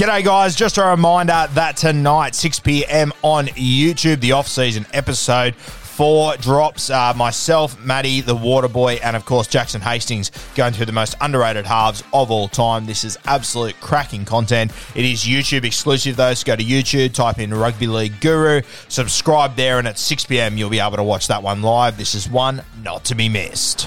G'day, guys. Just a reminder that tonight, 6 p.m. on YouTube, the off season episode four drops. Uh, myself, Maddie, the Water Boy, and of course Jackson Hastings going through the most underrated halves of all time. This is absolute cracking content. It is YouTube exclusive though, so go to YouTube, type in Rugby League Guru, subscribe there, and at 6 p.m. you'll be able to watch that one live. This is one not to be missed.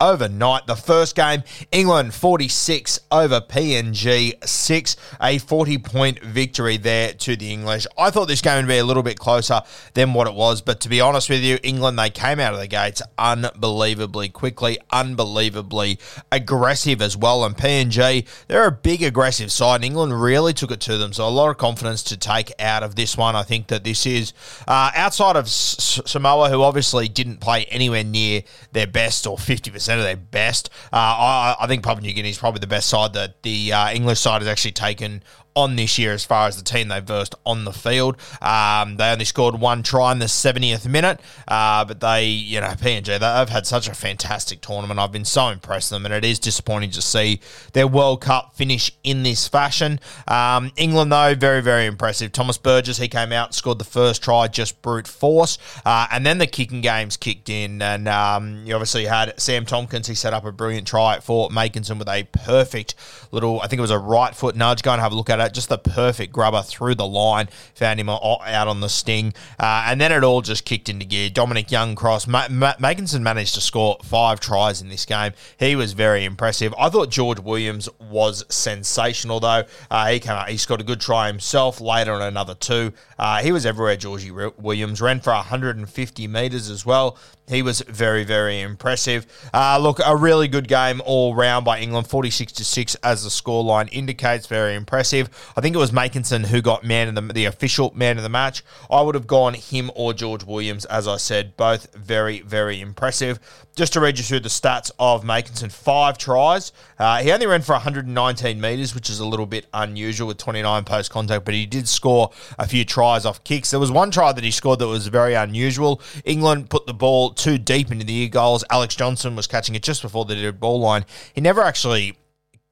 overnight. The first game, England 46 over PNG 6, a 40 point victory there to the English. I thought this game would be a little bit closer than what it was, but to be honest with you, England, they came out of the gates unbelievably quickly, unbelievably aggressive as well. And PNG, they're a big aggressive side, and England really took it to them. So a lot of confidence to take out of this one. I think that this is uh, outside of S- Samoa, who obviously didn't play anywhere near their best or 50% of their best. Uh, I, I think Papua New Guinea is probably the best side that the uh, English side has actually taken on this year as far as the team they versed on the field. Um, they only scored one try in the 70th minute, uh, but they, you know, PNG, they've had such a fantastic tournament. I've been so impressed with them, and it is disappointing to see their World Cup finish in this fashion. Um, England, though, very, very impressive. Thomas Burgess, he came out, scored the first try, just brute force, uh, and then the kicking games kicked in, and um, you obviously had Sam Tomkins, he set up a brilliant try for Makinson with a perfect little, I think it was a right foot nudge. Go and have a look at it. Just the perfect grubber through the line. Found him out on the sting. Uh, and then it all just kicked into gear. Dominic Young cross. Ma- Ma- managed to score five tries in this game. He was very impressive. I thought George Williams was sensational, though. Uh, he came out, he scored a good try himself later on another two. Uh, he was everywhere, Georgie Wi- Williams. Ran for 150 metres as well. He was very, very impressive. Uh, look, a really good game all round by England, 46 to 6 as the scoreline indicates. Very impressive. I think it was Makinson who got man of the, the official man of the match. I would have gone him or George Williams, as I said, both very, very impressive. Just to read you through the stats of Makinson, five tries. Uh, he only ran for 119 metres, which is a little bit unusual with 29 post contact, but he did score a few tries off kicks. There was one try that he scored that was very unusual. England put the ball too deep into the ear goals. Alex Johnson was catching it just before the dead ball line. He never actually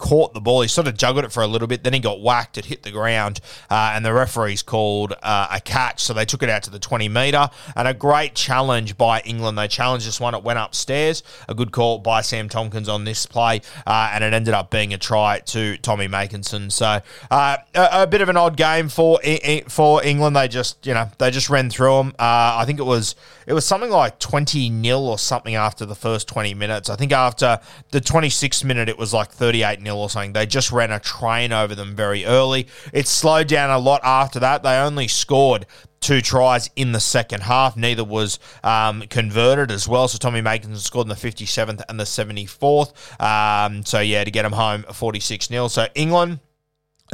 caught the ball. He sort of juggled it for a little bit. Then he got whacked. It hit the ground, uh, and the referees called uh, a catch. So they took it out to the 20 metre. And a great challenge by England. They challenged this one. It went upstairs. A good call by Sam Tomkins on this play, uh, and it ended up being a try to Tommy Makinson. So uh, a, a bit of an odd game for for England. They just you know they just ran through them. Uh, I think it was it was something like 20 nil or something after the first 20 minutes. I think after the 26th minute it was like 38 nil or something. They just ran a train over them very early. It slowed down a lot after that. They only scored two tries in the second half. Neither was um, converted as well. So Tommy Makinson scored in the 57th and the 74th. Um, so yeah, to get them home 46 0. So England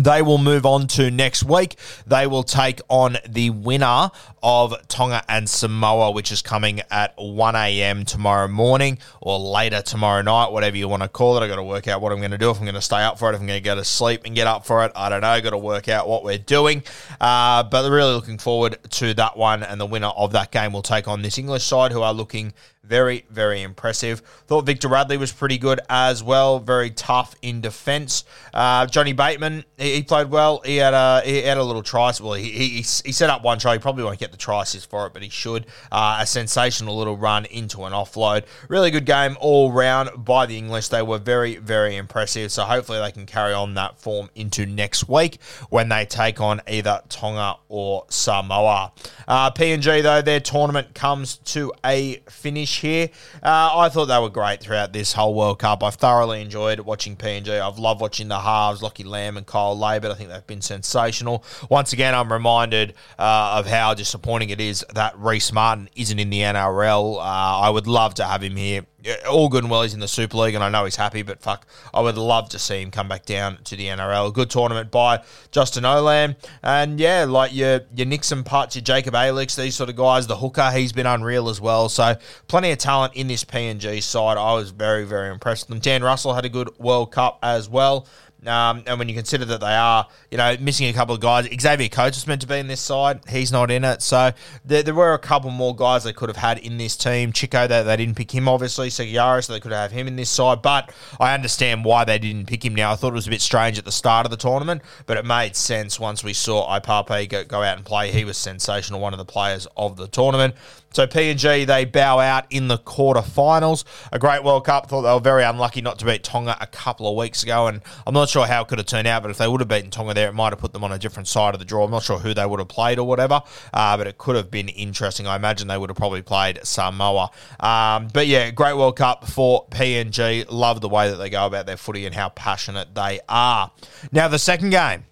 They will move on to next week. They will take on the winner of Tonga and Samoa, which is coming at 1 a.m. tomorrow morning or later tomorrow night, whatever you want to call it. I've got to work out what I'm going to do, if I'm going to stay up for it, if I'm going to go to sleep and get up for it. I don't know. I've got to work out what we're doing. Uh, but really looking forward to that one. And the winner of that game will take on this English side who are looking very, very impressive. Thought Victor Radley was pretty good as well. Very tough in defence. Uh, Johnny Bateman, he, he, played well. He had a he had a little try. Well, he, he, he set up one try. He probably won't get the try for it, but he should. Uh, a sensational little run into an offload. Really good game all round by the English. They were very, very impressive. So hopefully they can carry on that form into next week when they take on either Tonga or Samoa. Uh, PNG though, their tournament comes to a finish here. Uh, I thought they were great throughout this whole World Cup. I've thoroughly enjoyed watching PNG. I've loved watching the halves, Lockie Lam and Kyle Laybutt. I think they've been sensational. Once again, I'm reminded uh, of how disappointing it is that Rhyse Martin isn't in the NRL. Uh, I would love to have him here all good and well he's in the Super League, and I know he's happy, but fuck, I would love to see him come back down to the NRL. Good tournament by Justin Olam, and yeah, like your your Nixon Putts, your Jacob Alex, these sort of guys. The hooker, he's been unreal as well. So plenty of talent in this PNG side. I was very very impressed with them. Dan Russell had a good World Cup as well. Um, and when you consider that they are, you know, missing a couple of guys, Xavier Coates was meant to be in this side. He's not in it. So there, there were a couple more guys they could have had in this team. Chico, they, they didn't pick him, obviously. Seguiaro, so they could have him in this side. But I understand why they didn't pick him now. I thought it was a bit strange at the start of the tournament, but it made sense once we saw Ipape go, go out and play. He was sensational, one of the players of the tournament. So PNG, they bow out in the quarterfinals. A great World Cup. Thought they were very unlucky not to beat Tonga a couple of weeks ago, and I'm not sure how it could have turned out, but if they would have beaten Tonga there, it might have put them on a different side of the draw. I'm not sure who they would have played or whatever, uh, but it could have been interesting. I imagine they would have probably played Samoa. Um, but yeah, great World Cup for PNG. Love the way that they go about their footy and how passionate they are. Now, the second game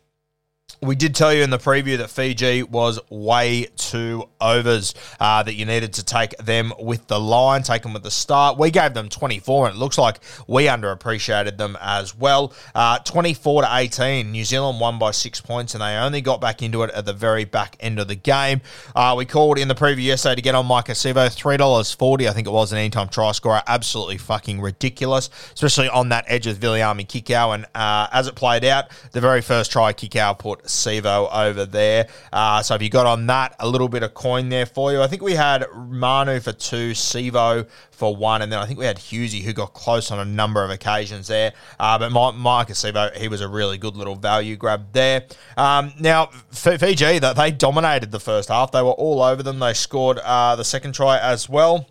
we did tell you in the preview that Fiji was way too overs, uh, that you needed to take them with the line, take them with the start. We gave them 24, and it looks like we underappreciated them as well. Uh, 24 to 18. New Zealand won by six points, and they only got back into it at the very back end of the game. Uh, we called in the preview yesterday to get on Maika Sivo, $3.40, I think it was an anytime try scorer. Absolutely fucking ridiculous, especially on that edge of Viliami Kikau. And uh, as it played out, the very first try Kikau put Sivo over there. Uh, so if you got on that, a little bit of coin there for you. I think we had Manu for two, Sivo for one, and then I think we had Hughesy who got close on a number of occasions there. Uh, but Maika Sivo, he was a really good little value grab there. Um, now, Fiji, that they dominated the first half. They were all over them. They scored uh, the second try as well.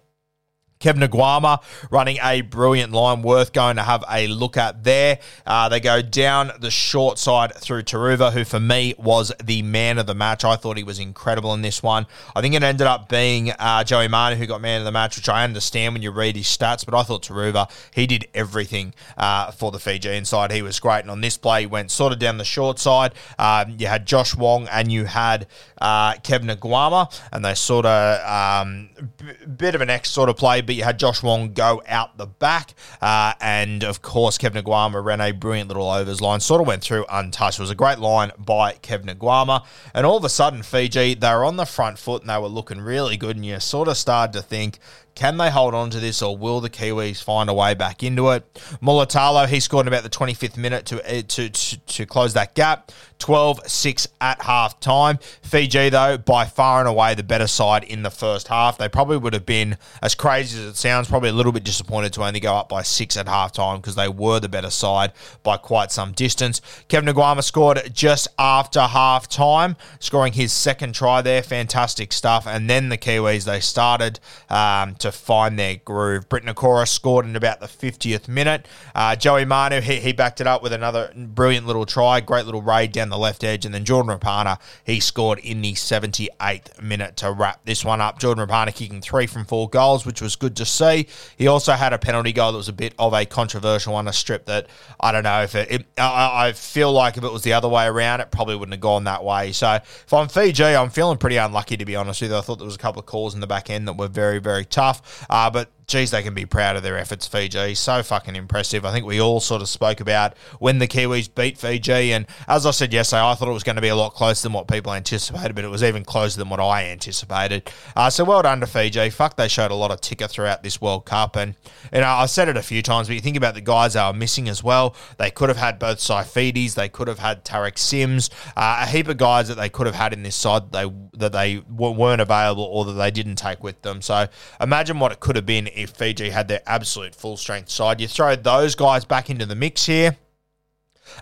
Kevin Naiqama running a brilliant line, worth going to have a look at there. Uh, they go down the short side through Turuva, who for me was the man of the match. I thought he was incredible in this one. I think it ended up being uh, Joey Manu who got man of the match, which I understand when you read his stats, but I thought Turuva, he did everything uh, for the Fijian side. He was great. And on this play, he went sort of down the short side. Um, you had Josh Wong and you had uh, Kevin Naiqama, and they sort of um, b- bit of an X sort of play but you had Josh Wong go out the back. Uh, and of course, Kevin Naiqama ran a brilliant little overs line, sort of went through untouched. It was a great line by Kevin Naiqama. And all of a sudden, Fiji, they were on the front foot and they were looking really good. And you sort of started to think, can they hold on to this, or will the Kiwis find a way back into it? Mulitalo, he scored in about the 25th minute to, eh, to, to, to close that gap. 12 6 at half time. Fiji, though, by far and away the better side in the first half. They probably would have been, as crazy as it sounds, probably a little bit disappointed to only go up by six at half time because they were the better side by quite some distance. Kevin Naiqama scored just after half time, scoring his second try there. Fantastic stuff. And then the Kiwis, they started um, to find their groove. Briton Nikora scored in about the 50th minute. Uh, Joey Manu, he, he backed it up with another brilliant little try, great little raid down the left edge. And then Jordan Rapana, he scored in the 78th minute to wrap this one up. Jordan Rapana kicking three from four goals, which was good to see. He also had a penalty goal that was a bit of a controversial one, a strip that I don't know if it, it I, I feel like if it was the other way around, it probably wouldn't have gone that way. So if I'm Fiji, I'm feeling pretty unlucky to be honest with you. I thought there was a couple of calls in the back end that were very, very tough. Uh, but geez, they can be proud of their efforts, Fiji. So fucking impressive. I think we all sort of spoke about when the Kiwis beat Fiji. And as I said yesterday, I thought it was going to be a lot closer than what people anticipated, but it was even closer than what I anticipated. Uh, so well done to Fiji. Fuck, they showed a lot of ticker throughout this World Cup. And, you know, I've said it a few times, but you think about the guys they were missing as well. They could have had both Saifitis, they could have had Tariq Sims, uh, a heap of guys that they could have had in this side that they, that they weren't available or that they didn't take with them. So imagine what it could have been if Fiji had their absolute full strength side. You throw those guys back into the mix here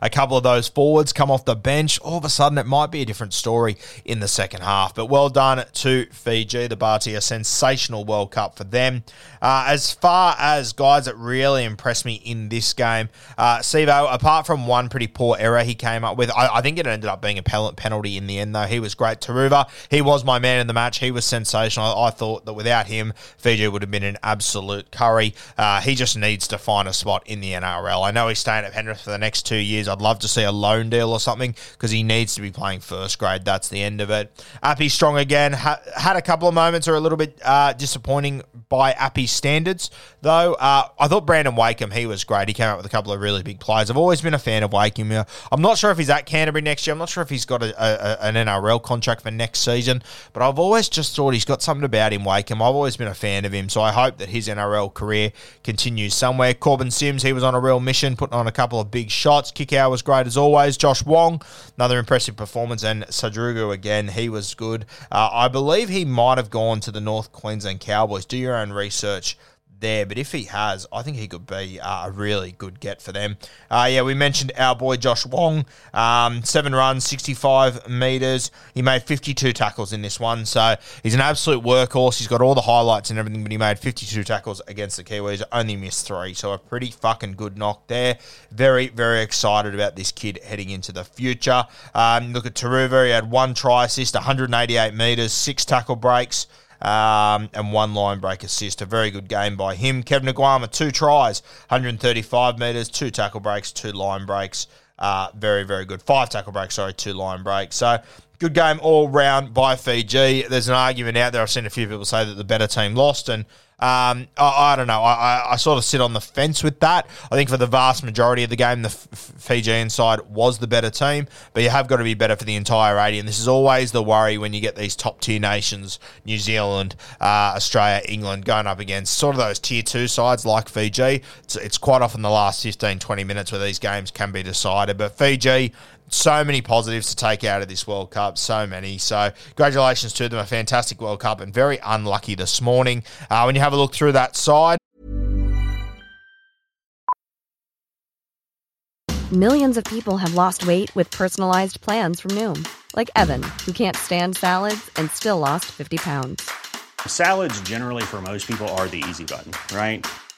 a couple of those forwards come off the bench, all of a sudden it might be a different story in the second half. But well done to Fiji, the Bati, a sensational World Cup for them. Uh, as far as guys that really impressed me in this game, uh, Sivo, apart from one pretty poor error he came up with, I, I think it ended up being a penalty in the end, though. He was great. Turuva, he was my man in the match. He was sensational. I, I thought that without him, Fiji would have been an absolute curry. Uh, he just needs to find a spot in the NRL. I know he's staying at Penrith for the next two years. I'd love to see a loan deal or something because he needs to be playing first grade. That's the end of it. Appy strong again. Ha- had a couple of moments are a little bit uh, disappointing by Appy standards, though. Uh, I thought Brandon Wakeham, he was great. He came out with a couple of really big plays. I've always been a fan of Wakeham. I'm not sure if he's at Canterbury next year. I'm not sure if he's got a, a, an NRL contract for next season, but I've always just thought he's got something about him, Wakeham. I've always been a fan of him, so I hope that his NRL career continues somewhere. Corbin Sims, he was on a real mission, putting on a couple of big shots. Kikau was great as always. Josh Wong, another impressive performance, and Sadrugu again, he was good. Uh, I believe he might have gone to the North Queensland Cowboys. Do your own research there. But if he has, I think he could be uh, a really good get for them. Uh, yeah, we mentioned our boy Josh Wong, um, seven runs, 65 metres. He made 52 tackles in this one. So he's an absolute workhorse. He's got all the highlights and everything, but he made 52 tackles against the Kiwis, only missed three. So a pretty fucking good knock there. Very, very excited about this kid heading into the future. Um, look at Turuva, He had one try assist, 188 metres, six tackle breaks um, and one line break assist. A very good game by him. Kevin Naiqama, two tries, 135 metres, two tackle breaks, two line breaks. Uh, very, very good. Five tackle breaks, sorry, two line breaks. So good game all round by Fiji. There's an argument out there. I've seen a few people say that the better team lost, and um, I, I, don't know. I, I, sort of sit on the fence with that. I think for the vast majority of the game, the F- Fijian side was the better team, but you have got to be better for the entire 80. And this is always the worry when you get these top tier nations, New Zealand, uh, Australia, England, going up against sort of those tier two sides like Fiji. It's, it's quite often the last 15, 20 minutes where these games can be decided. But Fiji, so many positives to take out of this World Cup. So many. So, congratulations to them. A fantastic World Cup and very unlucky this morning. Uh, when you have a look through that side, Millions of people have lost weight with personalized plans from Noom, like Evan, who can't stand salads and still lost 50 pounds. Salads, generally, for most people, are the easy button, right?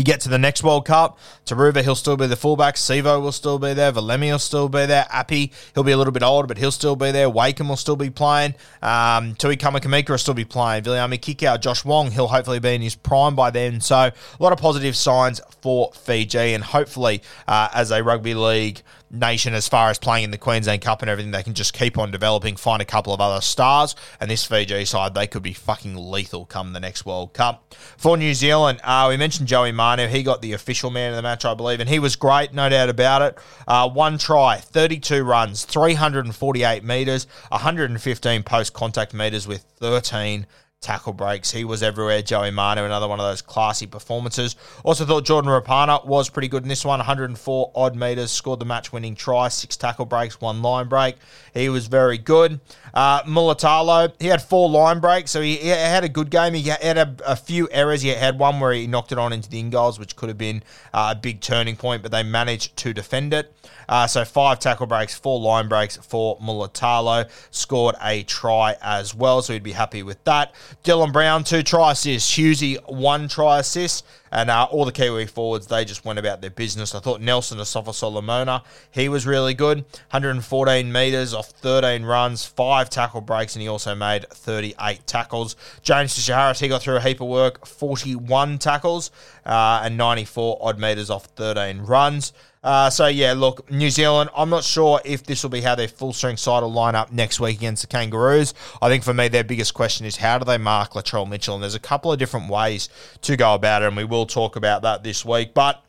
You get to the next World Cup, Turuva, he'll still be the fullback. Sivo will still be there. Valemi will still be there. Appy, he'll be a little bit older, but he'll still be there. Wakeham will still be playing. Um, Tui Kamikamica will still be playing. Viliami Kikau, Josh Wong, he'll hopefully be in his prime by then. So a lot of positive signs for Fiji, and hopefully, uh, as a rugby league nation as far as playing in the Queensland Cup and everything. They can just keep on developing, find a couple of other stars, and this Fiji side, they could be fucking lethal come the next World Cup. For New Zealand, uh, we mentioned Joey Manu. He got the official man of the match, I believe, and he was great, no doubt about it. Uh, one try, 32 runs, 348 metres, 115 post contact metres with 13 tackle breaks. He was everywhere. Joey Manu, another one of those classy performances. Also thought Jordan Rapana was pretty good in this one. 104 odd meters, scored the match winning try, six tackle breaks, one line break. He was very good. Uh, Mulitalo, he had four line breaks, so he, he had a good game. He had a, a, few errors. He had one where he knocked it on into the in goals, which could have been uh, a big turning point, but they managed to defend it. Uh, so five tackle breaks, four line breaks for Mulitalo. Scored a try as well, so he'd be happy with that. Dylan Brown, two try assists. Hughesy, one try assist. And uh, all the Kiwi forwards, they just went about their business. I thought Nelson Asofa Solomona, he was really good. 114 metres off 13 runs, five tackle breaks, and he also made 38 tackles. James Fisher Harris, he got through a heap of work, 41 tackles uh, and 94 odd metres off 13 runs. Uh, so yeah, look, New Zealand. I'm not sure if this will be how their full strength side will line up next week against the Kangaroos. I think for me, their biggest question is how do they mark Latrell Mitchell? And there's a couple of different ways to go about it, and we will talk about that this week. But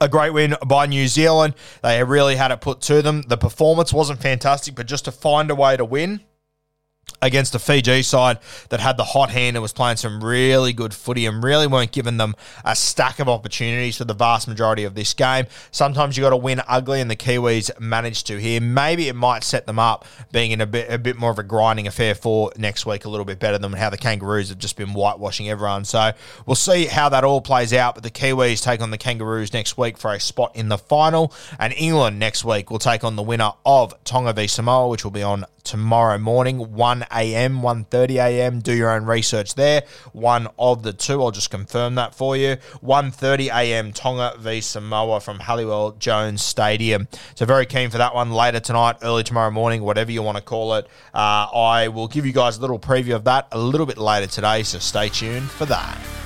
a great win by New Zealand. They really had it put to them. The performance wasn't fantastic, but just to find a way to win against the Fiji side that had the hot hand and was playing some really good footy and really weren't giving them a stack of opportunities for the vast majority of this game. Sometimes you got to win ugly, and the Kiwis managed to here. Maybe it might set them up being in a bit a bit more of a grinding affair for next week, a little bit better than how the Kangaroos have just been whitewashing everyone. So we'll see how that all plays out. But the Kiwis take on the Kangaroos next week for a spot in the final, and England next week will take on the winner of Tonga v Samoa, which will be on tomorrow morning, 1 a.m., 1.30 a.m. Do your own research there. One of the two. I'll just confirm that for you. 1.30 a.m. Tonga v Samoa from Halliwell Jones Stadium. So very keen for that one later tonight, early tomorrow morning, whatever you want to call it. Uh, I will give you guys a little preview of that a little bit later today, so stay tuned for that.